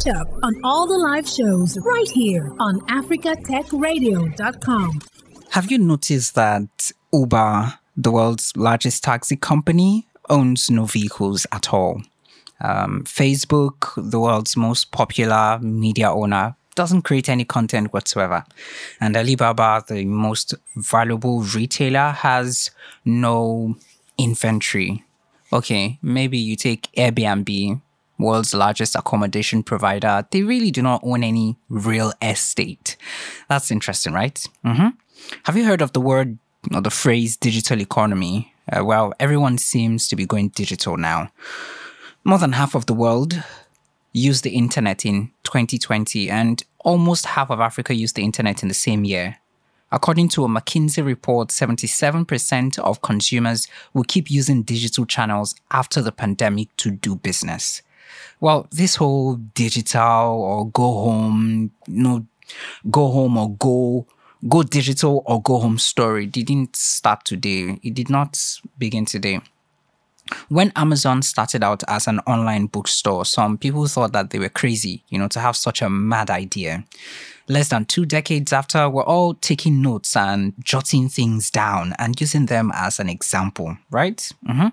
Catch up on all the live shows right here on africatechradio.com. Have you noticed that Uber, the world's largest taxi company, owns no vehicles at all? Um, Facebook, the world's most popular media owner, doesn't create any content whatsoever. And Alibaba, the most valuable retailer, has no inventory. Okay, maybe you take Airbnb, world's largest accommodation provider. They really do not own any real estate. That's interesting, right? Mm-hmm. Have you heard of the word or the phrase digital economy? Uh, well, everyone seems to be going digital now. More than half of the world used the internet in 2020, and almost half of Africa used the internet in the same year. According to a McKinsey report, 77% of consumers will keep using digital channels after the pandemic to do business. Well, this whole digital or go home, you know, go home or go go digital or go home story didn't start today. It did not begin today. When Amazon started out as an online bookstore, some people thought that they were crazy, you know, to have such a mad idea. Less than two decades after, we're all taking notes and jotting things down and using them as an example, right? Mm-hmm.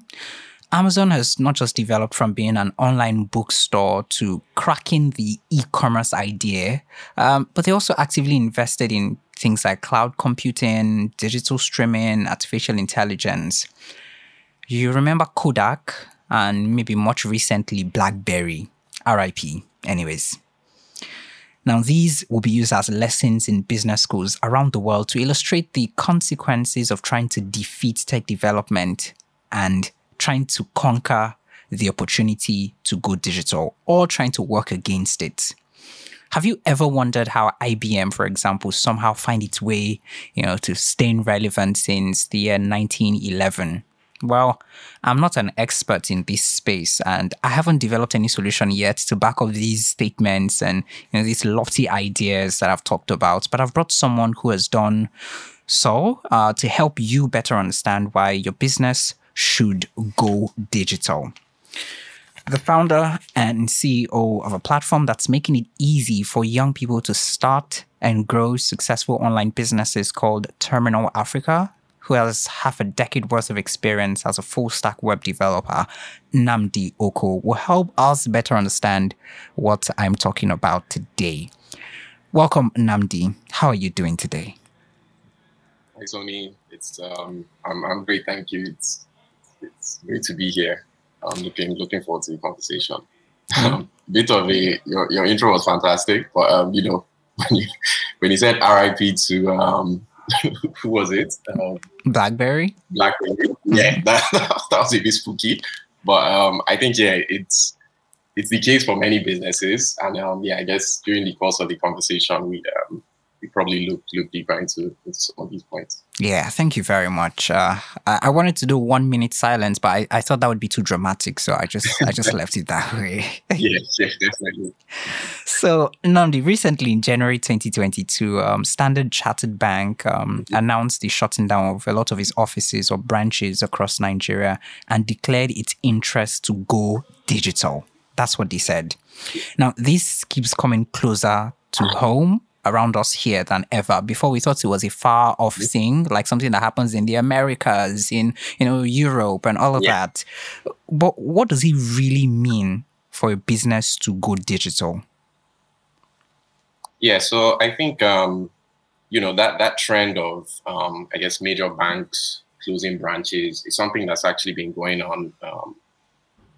Amazon has not just developed from being an online bookstore to cracking the e commerce idea, um, but they also actively invested in things like cloud computing, digital streaming, artificial intelligence. You remember Kodak and maybe much recently Blackberry, RIP, anyways. Now, these will be used as lessons in business schools around the world to illustrate the consequences of trying to defeat tech development and trying to conquer the opportunity to go digital or trying to work against it. Have you ever wondered how IBM, for example, somehow find its way, you know, to staying relevant since the year 1911? Well, I'm not an expert in this space and I haven't developed any solution yet to back up these statements and you know these lofty ideas that I've talked about, but I've brought someone who has done so uh, to help you better understand why your business should go digital. The founder and CEO of a platform that's making it easy for young people to start and grow successful online businesses called Terminal Africa who has half a decade worth of experience as a full stack web developer, Nnamdi Okoh, will help us better understand what I'm talking about today. Welcome, Nnamdi. How are you doing today? Hi, Sony. It's um, I'm I'm great, thank you. It's it's great to be here. I'm looking looking forward to the conversation. Um, bit of a your, your intro was fantastic, but um, you know when you when you said RIP to um who was it? Um, Blackberry. Blackberry. Yeah, that, that was a bit spooky, but um, I think yeah, it's it's the case for many businesses, and um, yeah, I guess during the course of the conversation, we um, we probably look look deeper into, into some of these points. Yeah, thank you very much. Uh, I, I, wanted to do one minute silence, but I, I thought that would be too dramatic, so I just I just left it that way. yes, yes, definitely. So, Nnamdi, recently in January 2022, um, Standard Chartered Bank um, mm-hmm. announced the shutting down of a lot of its offices or branches across Nigeria and declared its interest to go digital. That's what they said. Now, this keeps coming closer to home around us here than ever. Before we thought it was a far off thing, like something that happens in the Americas, in you know Europe, and all of yeah. that. But what does it really mean for a business to go digital? Yeah, so I think um, you know that that trend of um, I guess major banks closing branches is something that's actually been going on um,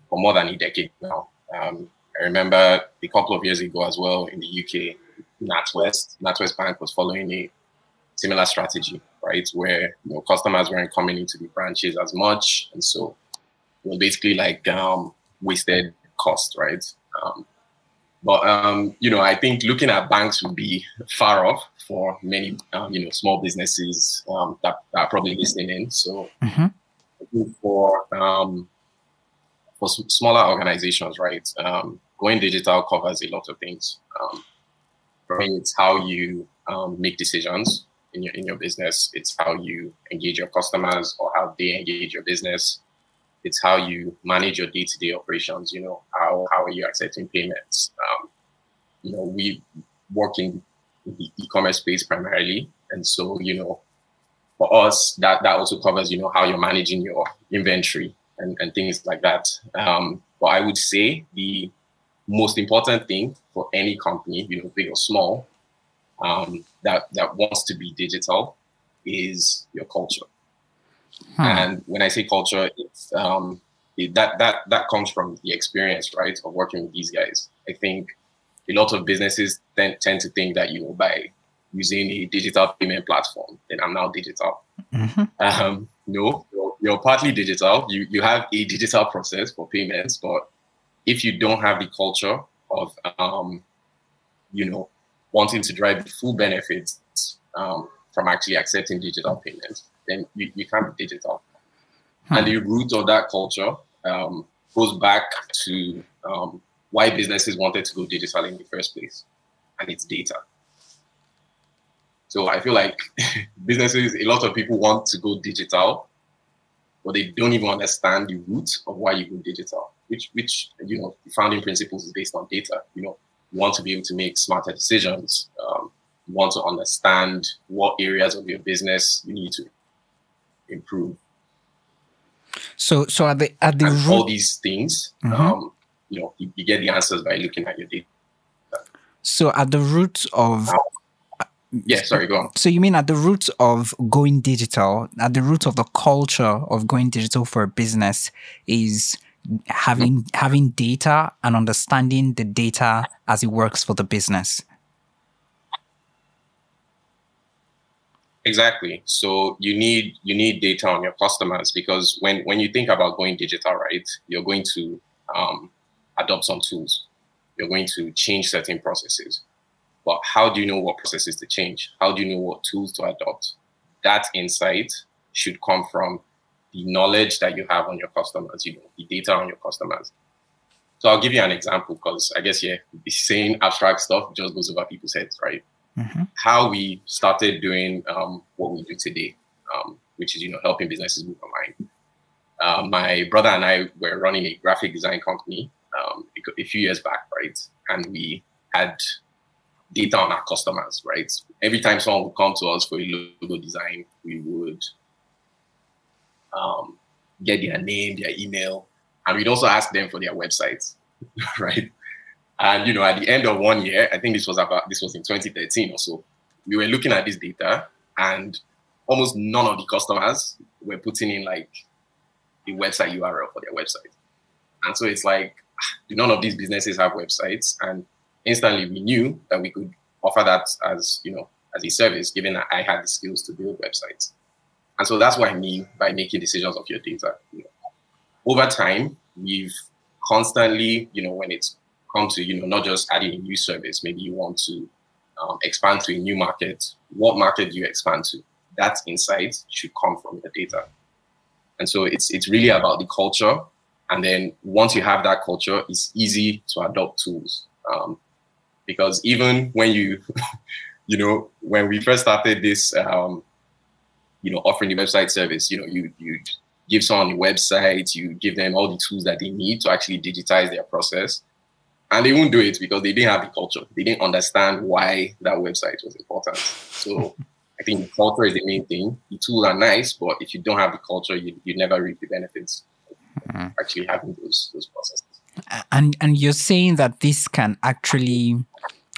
for more than a decade now. Um, I remember a couple of years ago as well in the UK, NatWest, NatWest Bank was following a similar strategy, right? Where you know customers weren't coming into the branches as much, and so it was basically like um, wasted cost, right? Um, but um, you know, I think looking at banks would be far off for many um, you know small businesses um, that, that, are probably listening in. So mm-hmm. for um, for smaller organizations, right? Um, going digital covers a lot of things. Um, for me, it's how you um, make decisions in your in your business. It's how you engage your customers or how they engage your business. It's how you manage your day to day operations. You know, how how are you accepting payments? Um, you know, we work in the e-commerce space primarily, and so you know, for us, that that also covers you know how you're managing your inventory and, and things like that. Um, but I would say the most important thing for any company, you know, big or small, um, that that wants to be digital, is your culture. Hmm. And when I say culture, it's um, it, that that that comes from the experience, right, of working with these guys. I think a lot of businesses tend, tend to think that you know by using a digital payment platform, then I'm now digital. Mm-hmm. Um, no, you're, you're, partly digital. You you have a digital process for payments, but if you don't have the culture of um, you know wanting to drive the full benefits um, from actually accepting digital payments, then you, you can't be digital. Hmm. And the root of that culture um, goes back to um, why businesses wanted to go digital in the first place, and it's data. So I feel like businesses, a lot of people want to go digital, but they don't even understand the root of why you go digital, which, which you know, the founding principles is based on data. You know, you want to be able to make smarter decisions. Um, you want to understand what areas of your business you need to improve. So, so at the at the root- of all these things, mm-hmm. um, you know, you, you, get the answers by looking at your data. So, at the root of yeah, sorry, go on. So you mean at the root of going digital, at the root of the culture of going digital for a business is having having data and understanding the data as it works for the business. Exactly. So you need you need data on your customers because when when you think about going digital, right, you're going to um, adopt some tools. You're going to change certain processes but how do you know what processes to change? How do you know what tools to adopt? That insight should come from the knowledge that you have on your customers, you know, the data on your customers. So I'll give you an example because I guess yeah, saying abstract stuff just goes over people's heads, right? Mm-hmm. How we started doing um, what we do today, um, which is you know helping businesses move online. Uh, my brother and I were running a graphic design company um, a few years back, right? And we had data on our customers, right? Every time someone would come to us for a logo design, we would um, get their name, their email, and we'd also ask them for their websites, right? And you know, at the end of one year, I think this was about this was in 2013 or so, we were looking at this data, and almost none of the customers were putting in like the website URL for their website. And so it's like, none of these businesses have websites? And instantly we knew that we could offer that as you know as a service, given that I had the skills to build websites. And so that's what I mean by making decisions of your data. You know, over time, we've constantly, you know, when it's come to, you know, not just adding a new service, maybe you want to um, expand to a new market. What market do you expand to? That insight should come from the data. And so it's it's really about the culture. And then once you have that culture, it's easy to adopt tools. Um, because even when you, you know, when we first started this, um, you know, offering the website service, you know, you you give someone a website, you give them all the tools that they need to actually digitize their process, and they won't do it because they didn't have the culture. They didn't understand why that website was important. So. I think the culture is the main thing. The tools are nice, but if you don't have the culture, you, you never reap the benefits mm-hmm. actually having those those processes. And and you're saying that this can actually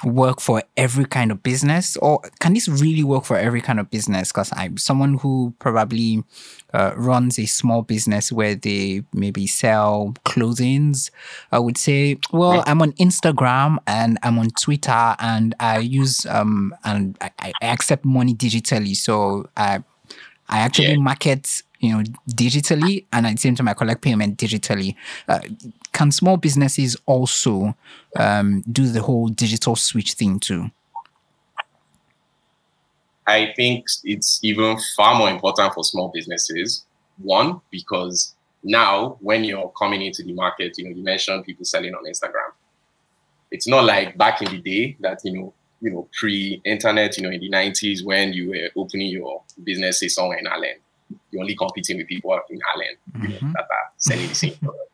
work for every kind of business? Or can this really work for every kind of business? Because i'm someone who probably uh, runs a small business where they maybe sell clothings i would say well i'm on instagram and i'm on twitter and i use um and i, I accept money digitally. So i i actually yeah. market you know digitally and at the same time i collect payment digitally. Uh, can small businesses also um, do the whole digital switch thing too? I think it's even far more important for small businesses. One, because now when you're coming into the market, you know, you mentioned people selling on Instagram. It's not like back in the day that, you know, you know, pre-internet, you know, in the 90s when you were opening your business, say somewhere in Ireland, you're only competing with people in Ireland mm-hmm. you know, mm-hmm. that are selling the same product.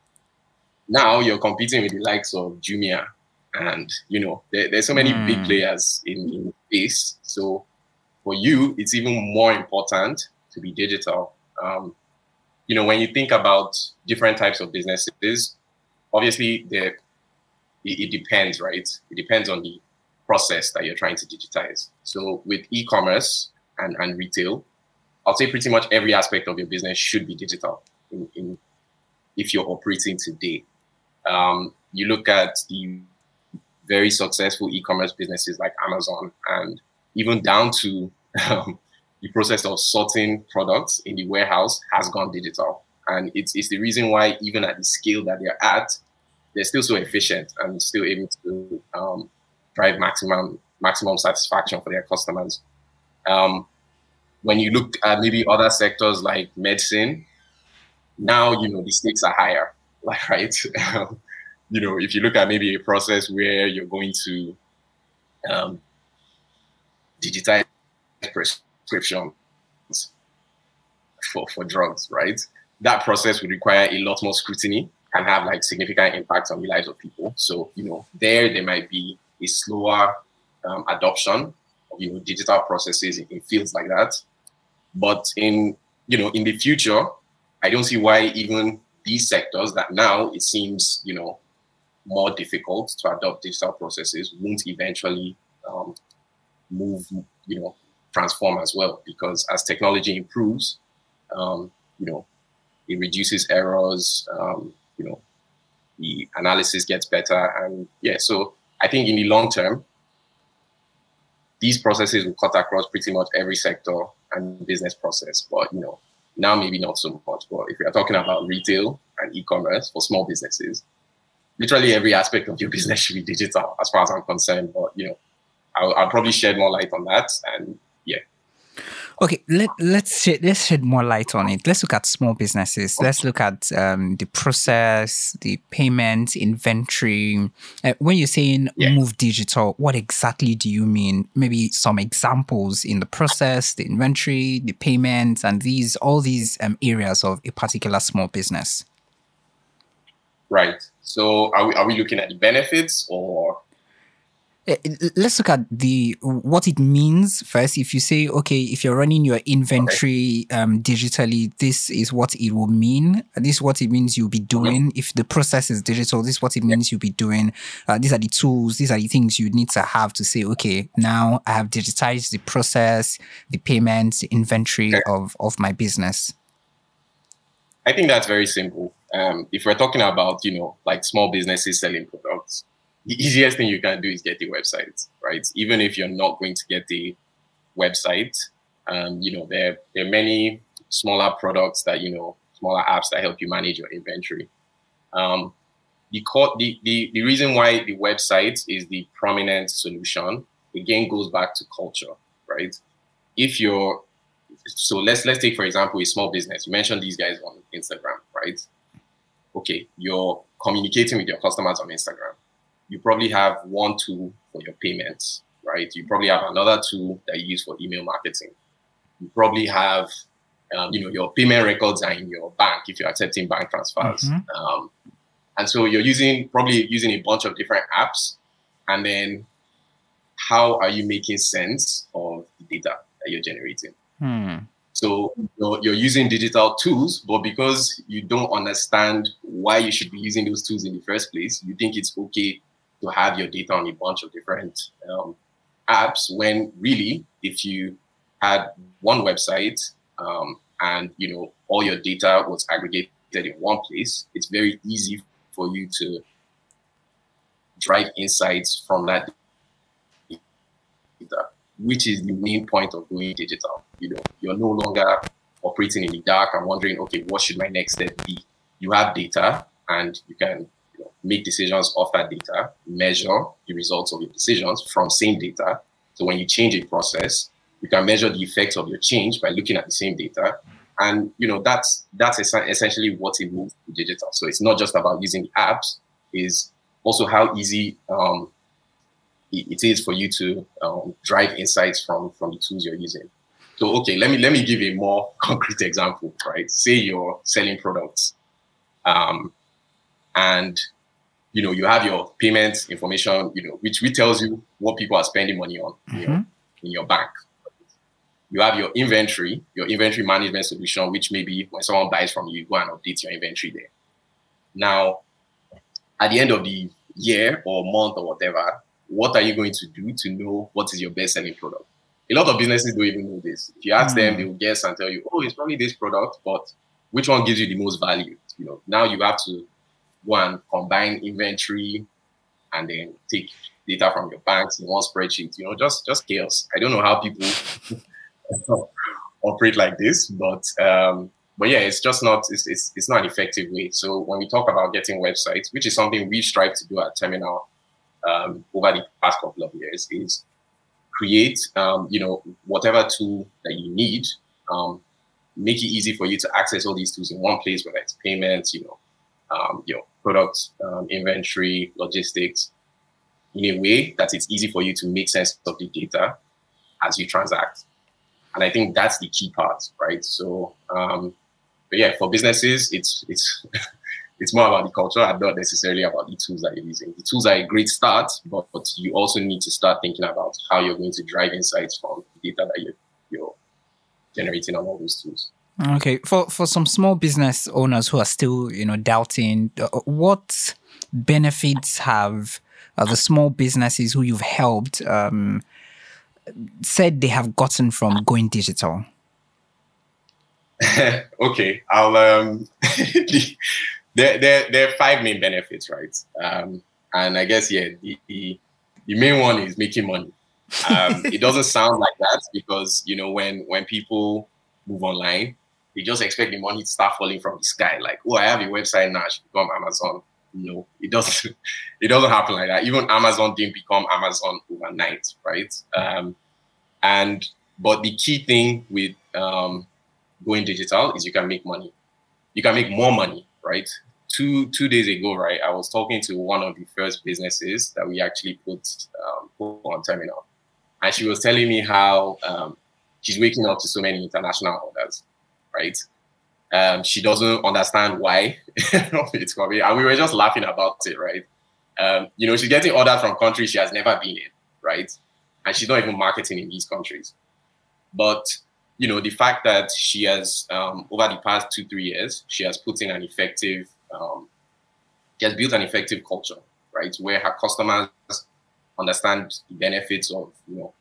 Now you're competing with the likes of Jumia, and you know there, there's so many mm. big players in, in space. So for you, it's even more important to be digital. Um, you know, when you think about different types of businesses, obviously there it, it depends, right? It depends on the process that you're trying to digitize. So with e-commerce and, and retail, I'll say pretty much every aspect of your business should be digital in, in if you're operating today. Um, you look at the very successful e-commerce businesses like Amazon and even down to um, the process of sorting products in the warehouse has gone digital. And it's, it's the reason why even at the scale that they're at, they're still so efficient and still able to um, drive maximum maximum satisfaction for their customers. Um, when you look at maybe other sectors like medicine, now you know the stakes are higher. Like right, you know, if you look at maybe a process where you're going to um, digitize prescriptions for, for drugs, right? That process would require a lot more scrutiny and have like significant impacts on the lives of people. So, you know, there there might be a slower um, adoption of you know digital processes in, in fields like that. But in you know in the future, I don't see why even these sectors that now it seems you know more difficult to adopt digital processes won't eventually um, move you know transform as well because as technology improves, um, you know, it reduces errors. Um, you know, the analysis gets better, and yeah. So I think in the long term, these processes will cut across pretty much every sector and business process. But you know, now maybe not so much. But if are talking about retail and e-commerce for small businesses, literally every aspect of your business should be digital, as far as I'm concerned. But you know, I'll, I'll probably shed more light on that, and. Okay, let, let's shed, let's shed more light on it. Let's look at small businesses. Let's look at um, the process, the payments, inventory. Uh, when you're saying yeah. move digital, what exactly do you mean? Maybe some examples in the process, the inventory, the payments, and these all these um, areas of a particular small business. Right. So, are we, are we looking at the benefits or let's look at the what it means first. If you say okay if you're running your inventory okay. um, digitally this is what it will mean. This is what it means you'll be doing. If the process is digital this is what it means you'll be doing. Uh, these are the tools these are the things you need to have to say okay now i have digitized the process the payments the inventory okay. of of my business. I think that's very simple. Um, if we're talking about you know like small businesses selling products the easiest thing you can do is get the website, right? Even if you're not going to get the website, um, you know, there, there are many smaller products that, you know, smaller apps that help you manage your inventory. Um, the, the, the, the reason why the website is the prominent solution, again, goes back to culture, right? If you're, so let's, let's take, for example, a small business. You mentioned these guys on Instagram, right? Okay, you're communicating with your customers on Instagram you probably have one tool for your payments, right? You probably have another tool that you use for email marketing. You probably have, um, you know, your payment records are in your bank if you're accepting bank transfers. Mm-hmm. Um, and so you're using probably using a bunch of different apps. And then how are you making sense of the data that you're generating? Hmm. So you're, you're, using digital tools, but because you don't understand why you should be using those tools in the first place, you think it's okay to have your data on a bunch of different um, apps when really if you had one website um, and you know all your data was aggregated in one place it's very easy for you to drive insights from that data which is the main point of going digital. You know you're no longer operating in the dark and wondering okay what should my next step be? You have data and you can make decisions off that data, measure the results of your decisions from same data. So when you change a process, you can measure the effects of your change by looking at the same data. And you know that's that's essentially what it moves to digital. So it's not just about using apps; is also how easy um, it is for you to um, drive insights from from the tools you're using. So okay, let me let me give a more concrete example. Right, say you're selling products, um, and you know, you have your payment information, you know, which, which tells you what people are spending money on mm-hmm. in, your, in your bank. You have your inventory, your inventory management solution, which maybe when someone buys from you, you go and update your inventory there. Now, at the end of the year or month or whatever, what are you going to do to know what is your best selling product? A lot of businesses don't even know this. If you ask mm. them, they will guess and tell you, oh, it's probably this product, but which one gives you the most value? You know, now you have to and combine inventory and then take data from your banks in one spreadsheet. You know, just just chaos. I don't know how people operate like this, but um, but yeah, it's just not it's, it's it's not an effective way. So when we talk about getting websites, which is something we strive to do at Terminal um, over the past couple of years, is create um, you know whatever tool that you need, um, make it easy for you to access all these tools in one place, whether it's payments, you know, um, your product um, inventory, logistics, in a way that it's easy for you to make sense of the data as you transact. And I think that's the key part, right? So um, but yeah, for businesses, it's it's it's more about the culture and not necessarily about the tools that you're using. The tools are a great start, but, but you also need to start thinking about how you're going to drive insights from the data that you're, you're generating on all those tools. Okay, for for some small business owners who are still, you know, doubting, uh, what benefits have uh, the small businesses who you've helped um, said they have gotten from going digital? okay, I'll um, there, there there are five main benefits, right? Um, and I guess yeah, the, the, the main one is making money. Um, it doesn't sound like that because you know when when people move online, they just expect the money to start falling from the sky. Like, oh, I have a website now, I should become Amazon. No, it doesn't. It doesn't happen like that. Even Amazon didn't become Amazon overnight, right? Um, and but the key thing with um, going digital is you can make money. You can make more money, right? Two two days ago, right, I was talking to one of the first businesses that we actually put, um, put on terminal, and she was telling me how um, she's waking up to so many international orders, right? Um, she doesn't understand why it's coming, and we were just laughing about it, right? Um, you know, she's getting orders from countries she has never been in, right? And she's not even marketing in these countries. But you know, the fact that she has, um, over the past two, three years, she has put in an effective, um, she has built an effective culture, right? Where her customers understand the benefits of, you know,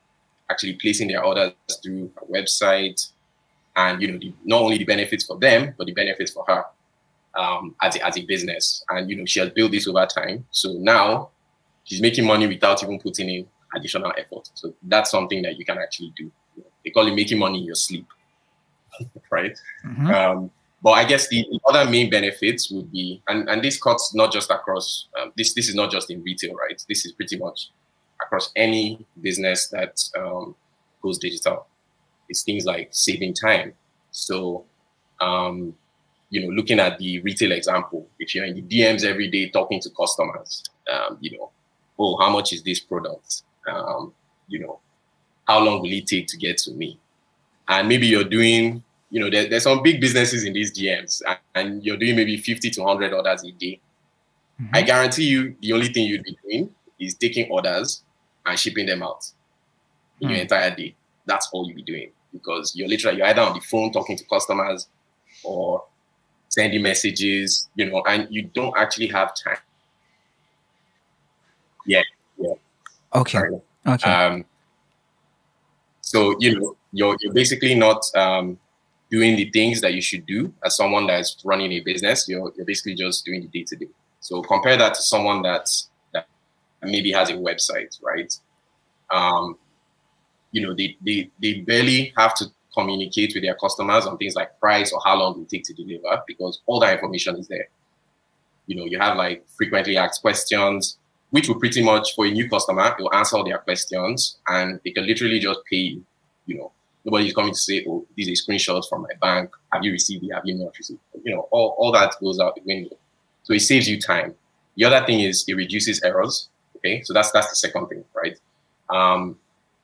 actually placing their orders through a website and, you know, the, not only the benefits for them, but the benefits for her um, as, a, as a business. And, you know, she has built this over time. So now she's making money without even putting in additional effort. So that's something that you can actually do. They call it making money in your sleep, right? Mm-hmm. Um, but I guess the, the, other main benefits would be, and, and this cuts not just across, um, this, this is not just in retail, right? This is pretty much across any business that um, goes digital. It's things like saving time. So, um, you know, looking at the retail example, if you're in the DMs every day talking to customers, um, you know, oh, how much is this product? Um, you know, how long will it take to get to me? And maybe you're doing, you know, there, there's some big businesses in these DMs and, and you're doing maybe 50 to 100 orders a day. Mm-hmm. I guarantee you the only thing you'd be doing is taking orders and shipping them out in mm-hmm. your mm. entire day. That's all you'll be doing because you're literally, you're either on the phone talking to customers or sending messages, you know, and you don't actually have time. Yeah. Yeah. Okay. Sorry. Okay. Um, so you know, you're you're basically not um, doing the things that you should do as someone that's running a business. You're you're basically just doing the day to day. So compare that to someone that's that maybe has a website, right? Um, you know, they, they they barely have to communicate with their customers on things like price or how long it will take to deliver because all that information is there. You know, you have like frequently asked questions, which will pretty much for a new customer, it will answer all their questions and they can literally just pay you. know, nobody's coming to say, oh, these are screenshots from my bank. Have you received it? Have you not received it? You know, all, all that goes out the window. So it saves you time. The other thing is it reduces errors. Okay. So that's that's the second thing, right? Um,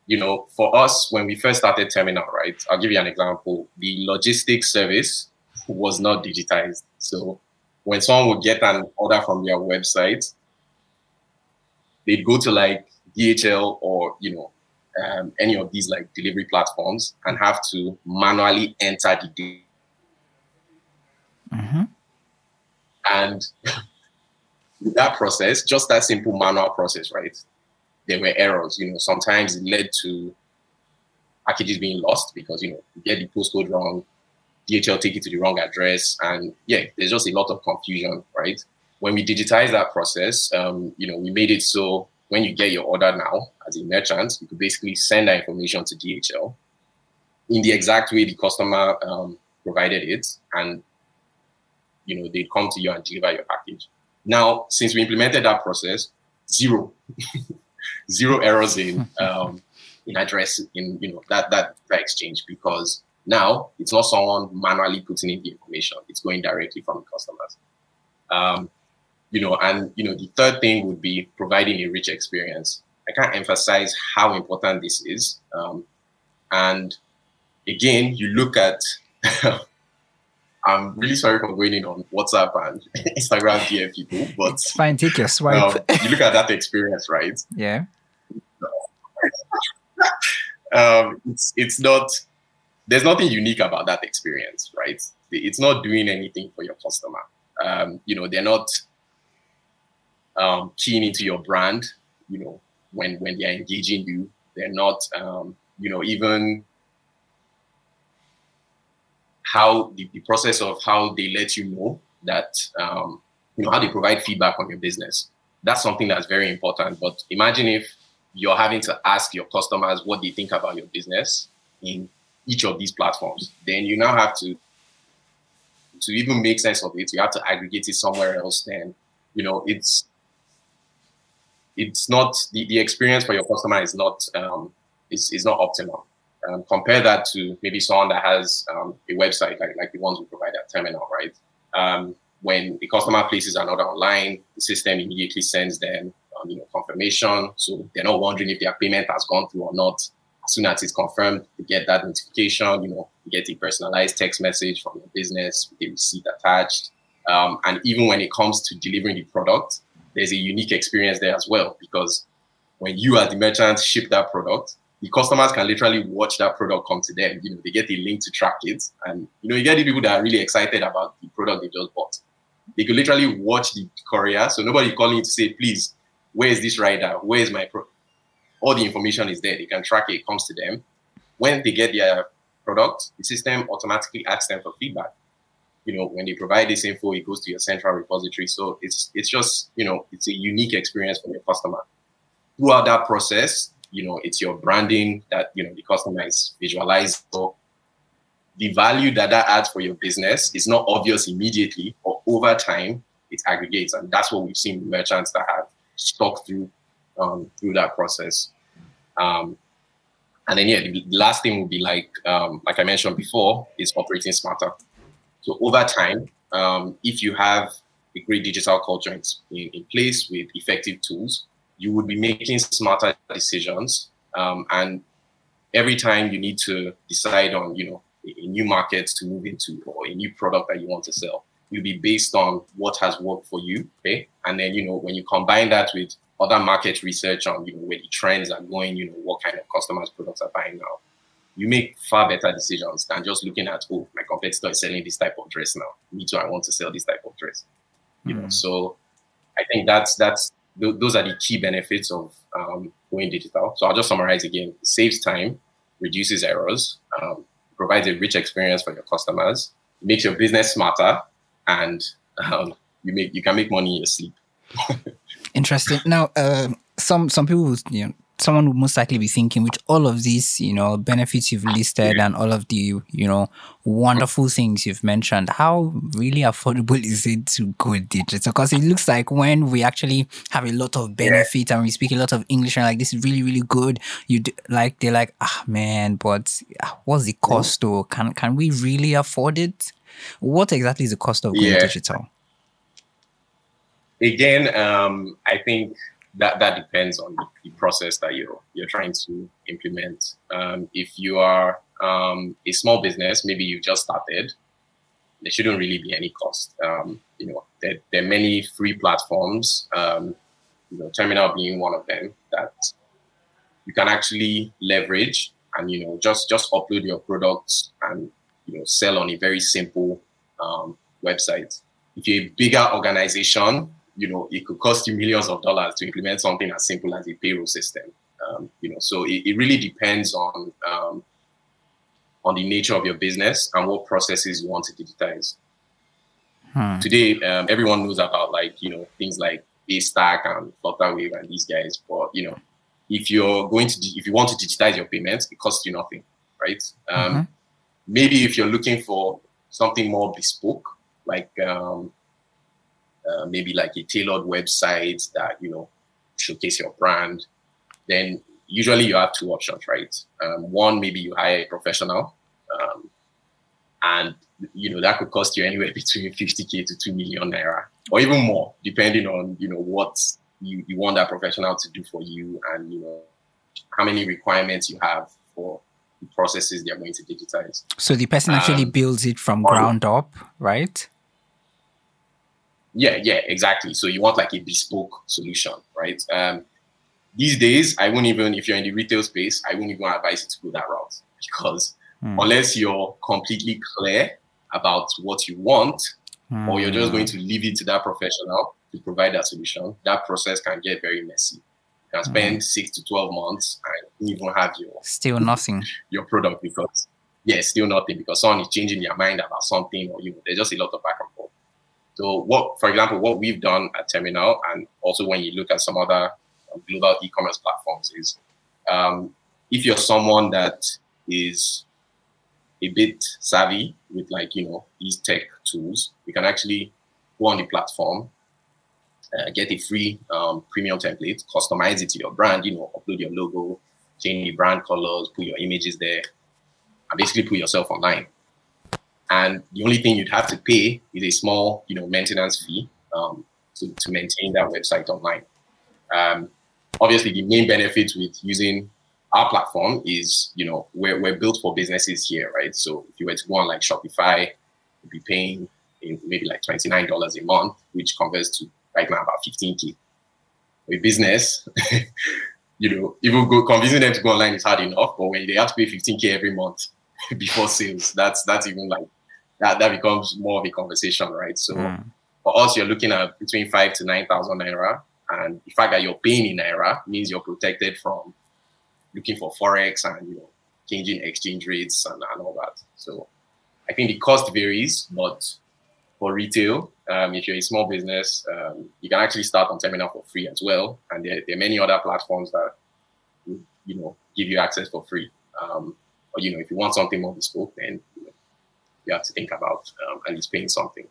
you know, for us, when we first started Terminal, right? I'll give you an example. The logistics service was not digitized. So when someone would get an order from your website, they'd go to like DHL or you know um, any of these like delivery platforms and have to manually enter the date. Mm-hmm. And that process, just that simple manual process, right? There were errors. You know, sometimes it led to packages being lost because you know you get the postcode wrong, DHL take it to the wrong address, and yeah, there's just a lot of confusion, right? When we digitize that process, um, you know, we made it so when you get your order now as a merchant, you could basically send that information to DHL in the exact way the customer um, provided it, and you know they'd come to you and deliver your package. Now, since we implemented that process, zero, zero errors in um, in address in you know that that that exchange because now it's not someone manually putting in the information; it's going directly from the customers. Um, you know, and you know, the third thing would be providing a rich experience. I can't emphasize how important this is. Um, and again, you look at. I'm really sorry for going in on WhatsApp and Instagram DM people, but it's fine. Take your swipe. Um, you look at that experience, right? Yeah. um, it's it's not. There's nothing unique about that experience, right? It's not doing anything for your customer. Um, you know, they're not um, keying into your brand. You know, when when they are engaging you, they're not. Um, you know, even how the, the, process of how they let you know that um, you know how they provide feedback on your business. That's something that's very important. But imagine if you're having to ask your customers what they think about your business in each of these platforms. Then you now have to to even make sense of it. You have to aggregate it somewhere else. Then you know it's it's not the, the experience for your customer is not um, is, is not optimal. Um, compare that to maybe someone that has um, a website like, like the ones we provide at Terminal, right? Um, when the customer places an order online, the system immediately sends them um, you know, confirmation. So they're not wondering if their payment has gone through or not. As soon as it's confirmed, they get that notification, you know, you get a personalized text message from your business with a receipt attached. Um, and even when it comes to delivering the product, there's a unique experience there as well because when you as the merchant ship that product, the customers can literally watch that product come to them. You know, they get a link to track it, and you know, you get the people that are really excited about the product they just bought. They could literally watch the courier, so nobody calling to say, "Please, where is this rider? Where is my pro?" All the information is there. They can track it. It comes to them. When they get their product, the system automatically asks them for feedback you know, when they provide this info, it goes to your central repository. So it's it's just, you know, it's a unique experience for your customer. Throughout that process, you know, it's your branding that, you know, the customer is visualized. So the value that that adds for your business is not obvious immediately, but over time, it aggregates. And that's what we've seen merchants that have stuck through um, through that process. Um, and then, yeah, the last thing would be like, um, like I mentioned before, is operating smarter. So over time, um, if you have a great digital culture in, in, place with effective tools, you would be making smarter decisions. Um, and every time you need to decide on, you know, a new market to move into or a new product that you want to sell, you'll be based on what has worked for you. Okay. And then, you know, when you combine that with other market research on, you know, where the trends are going, you know, what kind of customers products are buying now, you make far better decisions than just looking at oh my competitor is selling this type of dress now me too i want to sell this type of dress you know mm. so i think that's that's th- those are the key benefits of um, going digital. So i'll just summarize again. Saves time reduces errors um, provides a rich experience for your customers makes your business smarter and um, you make you can make money in your sleep. Interesting. Now uh, some some people you know someone would most likely be thinking with all of these, you know, benefits you've listed and all of the, you know, wonderful things you've mentioned, how really affordable is it to go digital? Because it looks like when we actually have a lot of benefit and we speak a lot of English and like this is really, really good, you do, like they're like, ah man, but ah, what's the cost though? Can can we really afford it? What exactly is the cost of going yeah. digital? Again, um, I think that that depends on the, process that you're you're trying to implement. Um, if you are um, a small business, maybe you just started, there shouldn't really be any cost. Um, you know, there, there, are many free platforms. Um, you know, Terminal being one of them that you can actually leverage and you know just just upload your products and you know sell on a very simple um, website. If you're a bigger organization, you know it could cost you millions of dollars to implement something as simple as a payroll system. Um, you know, so it, it really depends on um, on the nature of your business and what processes you want to digitize. Hmm. Today, um, everyone knows about like you know things like Paystack and Flutterwave and these guys, but you know if you're going to if you want to digitize your payments, it costs you nothing, right? Um, mm-hmm. Maybe if you're looking for something more bespoke, like um, uh, maybe like a tailored website that you know showcase your brand, then usually you have two options, right? Um, one, maybe you hire a professional, um, and you know that could cost you anywhere between 50k to 2 million naira, or even more, depending on you know what you, you want that professional to do for you and you know how many requirements you have for the processes they're going to digitize. So the person actually um, builds it from ground up, right? Yeah, yeah, exactly. So you want like a bespoke solution, right? Um, these days, I wouldn't even, if you're in the retail space, I wouldn't even advise you to go that route because mm. unless you're completely clear about what you want, mm. or you're just going hmm. to leave it to that professional, to provide that solution, that process can get very messy. You can spend mm. six to 12 months and even have your still nothing your product because yeah, still nothing because someone is changing their mind about something or you know, there's just a lot of back and forth. So what, for example, what we've done at Terminal and also when you look at some other global e-commerce platforms is um, if you're someone that is a bit savvy with like you know these tech tools, you can actually go on the platform uh, get a free um, premium template, customize it to your brand, you know, upload your logo, change the brand colors, put your images there, and basically put yourself online. And the only thing you'd have to pay is a small, you know, maintenance fee um, to, to maintain that website online. Um, obviously, the main benefit with using our platform is, you know, we're, we're built for businesses here, right? So if you were to go on like Shopify, you'd be paying maybe like $29 a month, which converts to right now about 15k. With business, you know, even go convincing them to go online is hard enough, but when they have to pay 15k every month before sales, that's that's even like that that becomes more of a conversation, right? So mm. for us, you're looking at between five to nine thousand naira, and the fact that you're paying in naira means you're protected from looking for forex and you know changing exchange rates and, and all that. So I think the cost varies, but for retail, um, if you're a small business, um, you can actually start on Terminal for free as well. And there, there, are many other platforms that, you know, give you access for free. Um, or, you know, if you want something more bespoke, then you, have to think about um, at least paying something.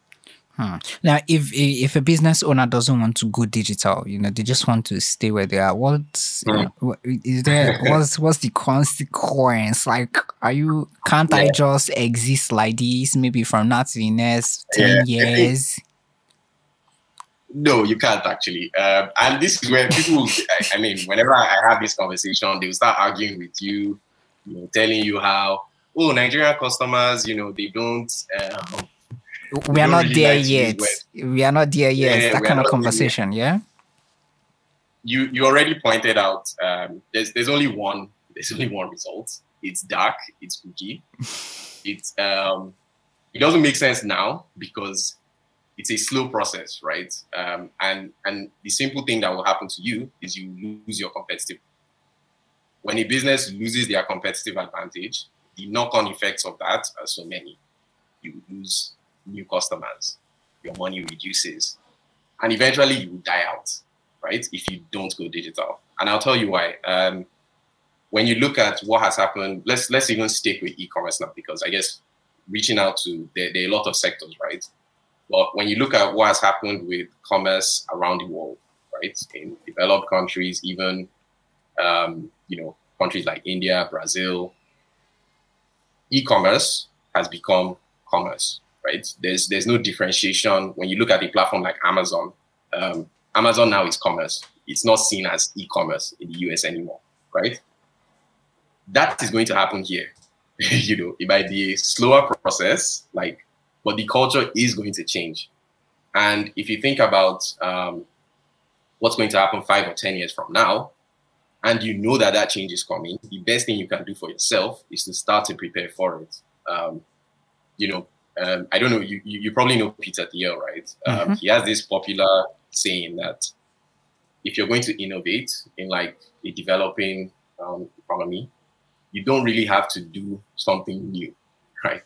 Hmm. Now, if if a business owner doesn't want to go digital, you know, they just want to stay where they are. What hmm. what is there? what's what's the consequence? Like, are you? Can't yeah. I just exist like this? Maybe from now to the next ten yeah. years. No, you can't actually. Um, and this is where people. I, I, mean, whenever I have this conversation, they will start arguing with you, you know, telling you how oh Nigerian customers, you know, they don't. Um, we are not there yet. We are not there yet. Yeah, that kind of conversation, yeah. You you already pointed out. Um, there's there's only one. There's only one result. It's dark. It's spooky. it's um, it doesn't make sense now because it's a slow process, right? Um, and and the simple thing that will happen to you is you lose your competitive. When a business loses their competitive advantage, the knock-on effects of that are so many. You lose new customers, your money reduces, and eventually you die out, right? If you don't go digital. And I'll tell you why. Um, when you look at what has happened, let's let's even stick with e-commerce now because I guess reaching out to there, there are a lot of sectors, right? But when you look at what has happened with commerce around the world, right, in developed countries, even um, you know countries like India, Brazil, e-commerce has become commerce, right? There's there's no differentiation when you look at a platform like Amazon. Um, Amazon now is commerce. It's not seen as e-commerce in the US anymore, right? That is going to happen here. you know, it might be a slower process, like, but the culture is going to change. And if you think about um, what's going to happen five or 10 years from now, and you know that that change is coming, the best thing you can do for yourself is to start to prepare for it. Um, you know, um, I don't know, you, you, you, probably know Peter Thiel, right? Um, mm-hmm. He has this popular saying that if you're going to innovate in like a developing um, economy, you don't really have to do something new, right?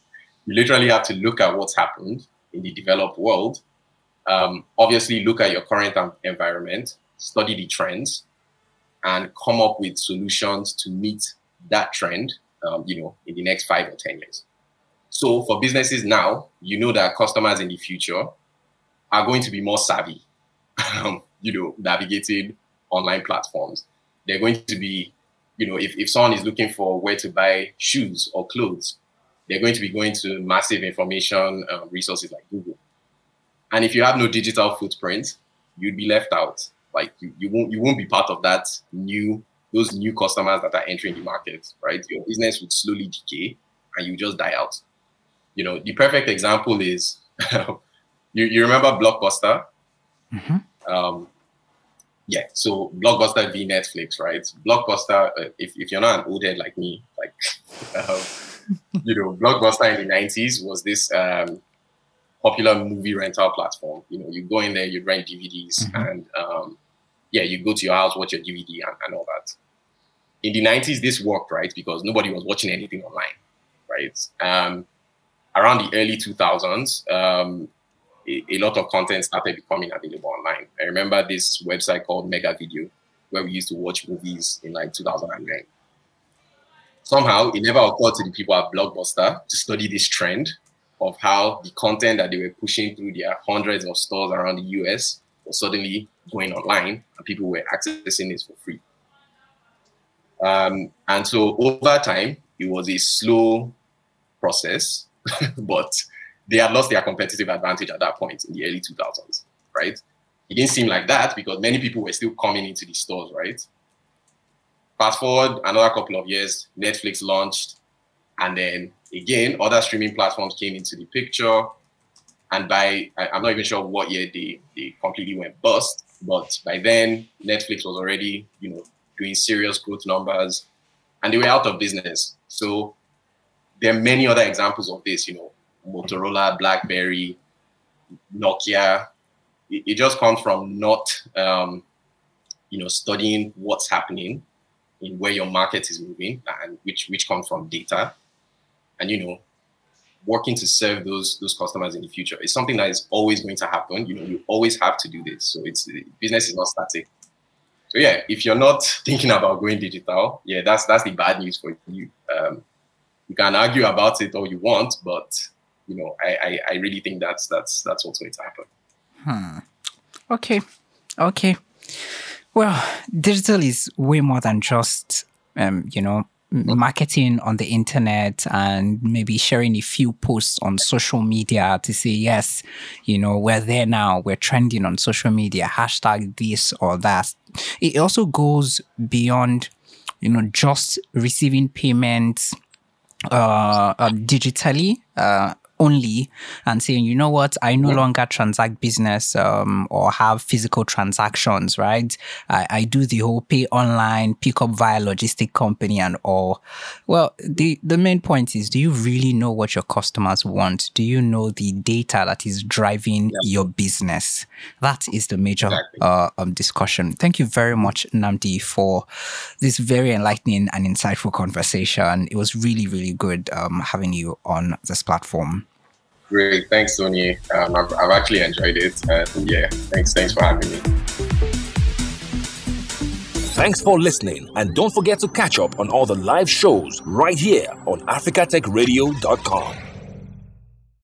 You literally have to look at what's happened in the developed world. Um, obviously, look at your current environment, study the trends, and come up with solutions to meet that trend. Um, you know, in the next five or ten years. So for businesses now, you know that customers in the future are going to be more savvy, um, you know, navigating online platforms. They're going to be, you know, if, if someone is looking for where to buy shoes or clothes, they're going to be going to massive information uh, resources like Google. And if you have no digital footprint, you'd be left out. Like you, you won't you won't be part of that new those new customers that are entering the market, right? Your business would slowly decay and you just die out. You know, the perfect example is you, you remember Blockbuster? Mm-hmm. Um, yeah, so Blockbuster v Netflix, right? Blockbuster, uh, if, if you're not an old head like me, like um, you know, Blockbuster in the 90s was this um, popular movie rental platform. You know, you go in there, you rent DVDs, mm-hmm. and um, yeah, you go to your house, watch your DVD, and, and, all that. In the 90s, this worked, right? Because nobody was watching anything online, right? Um, around the early 2000s, um, a, a, lot of content started becoming available online. I remember this website called Megavideo, where we used to watch movies in like 2009 somehow it never occurred to the people at Blockbuster to study this trend of how the content that they were pushing through their hundreds of stores around the US was suddenly going online and people were accessing it for free. Um, and so over time, it was a slow process, but they had lost their competitive advantage at that point in the early 2000s, right? It didn't seem like that because many people were still coming into the stores, right? Fast forward another couple of years, Netflix launched, and then again, other streaming platforms came into the picture. And by I, am not even sure what year they, they completely went bust, but by then Netflix was already, you know, doing serious growth numbers and they were out of business. So there are many other examples of this, you know, Motorola, BlackBerry, Nokia. It, it just comes from not, um, you know, studying what's happening in where your market is moving and which which comes from data and you know working to serve those those customers in the future. Is something that is always going to happen. You know you always have to do this. So it's business is not static. So yeah if you're not thinking about going digital yeah that's that's the bad news for you. Um, you can argue about it all you want but you know i i, I really think that's that's that's what's going to happen. Hmm. Okay. Okay. Well, digital is way more than just, um, you know, marketing on the internet and maybe sharing a few posts on social media to say, yes, you know, we're there now, we're trending on social media, hashtag this or that. It also goes beyond, you know, just receiving payments uh, uh digitally uh, only and saying, you know what, I no yeah. longer transact business um, or have physical transactions, right? I, I, do the whole pay online, pick up via logistic company and all. Well, the, the main point is, do you really know what your customers want? Do you know the data that is driving yeah. your business? That is the major exactly. uh, um, discussion. Thank you very much, Nnamdi, for this very enlightening and insightful conversation. It was really, really good um, having you on this platform. Great. Thanks, Tony. Um, I've, I've, actually enjoyed it. And yeah, thanks. Thanks for having me. Thanks for listening. And don't forget to catch up on all the live shows right here on africatechradio.com.